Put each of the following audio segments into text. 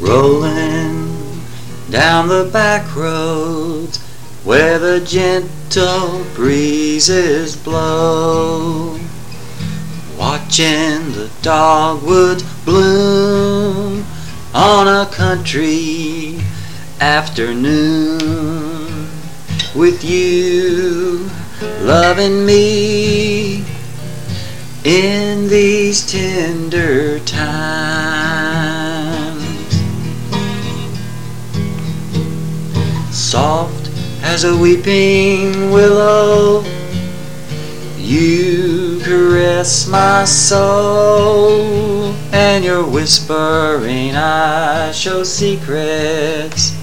Rolling down the back roads where the gentle breezes blow. Watching the dogwoods bloom on a country afternoon with you loving me in these tender Soft as a weeping willow, you caress my soul, and your whispering eyes show secrets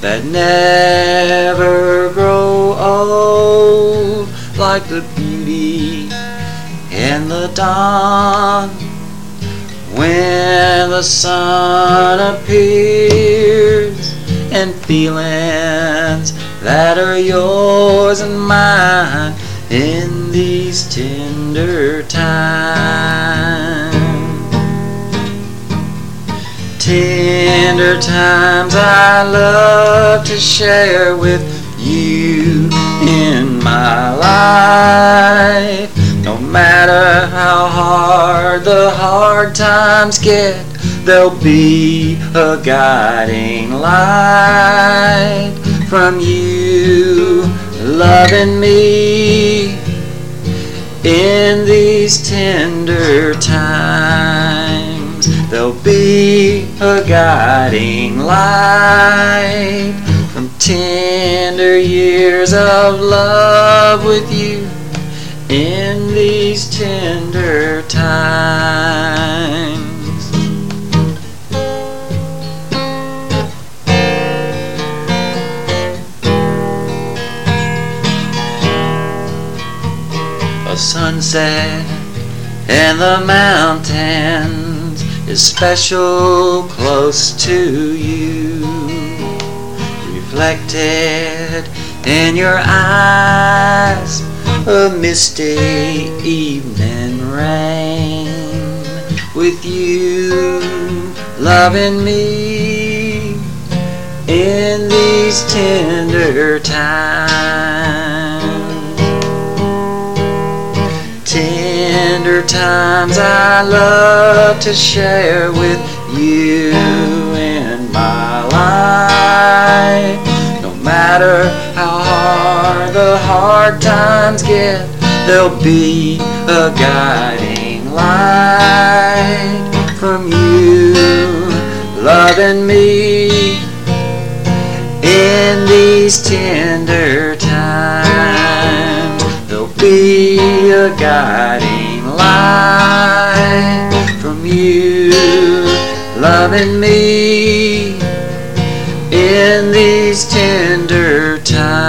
that never grow old, like the beauty in the dawn. When the sun appears and feelings that are yours and mine in these tender times. Tender times I love to share with you in my life. No matter how hard the hard times get, there'll be a guiding light from you loving me in these tender times. There'll be a guiding light from tender years of love with you in these tender sunset in the mountains is special close to you. Reflected in your eyes, a misty evening rain. With you loving me in these tender times. Tender times I love to share with you in my life. No matter how hard the hard times get, there'll be a guiding light from you loving me in these tender a guiding light from you loving me in these tender times.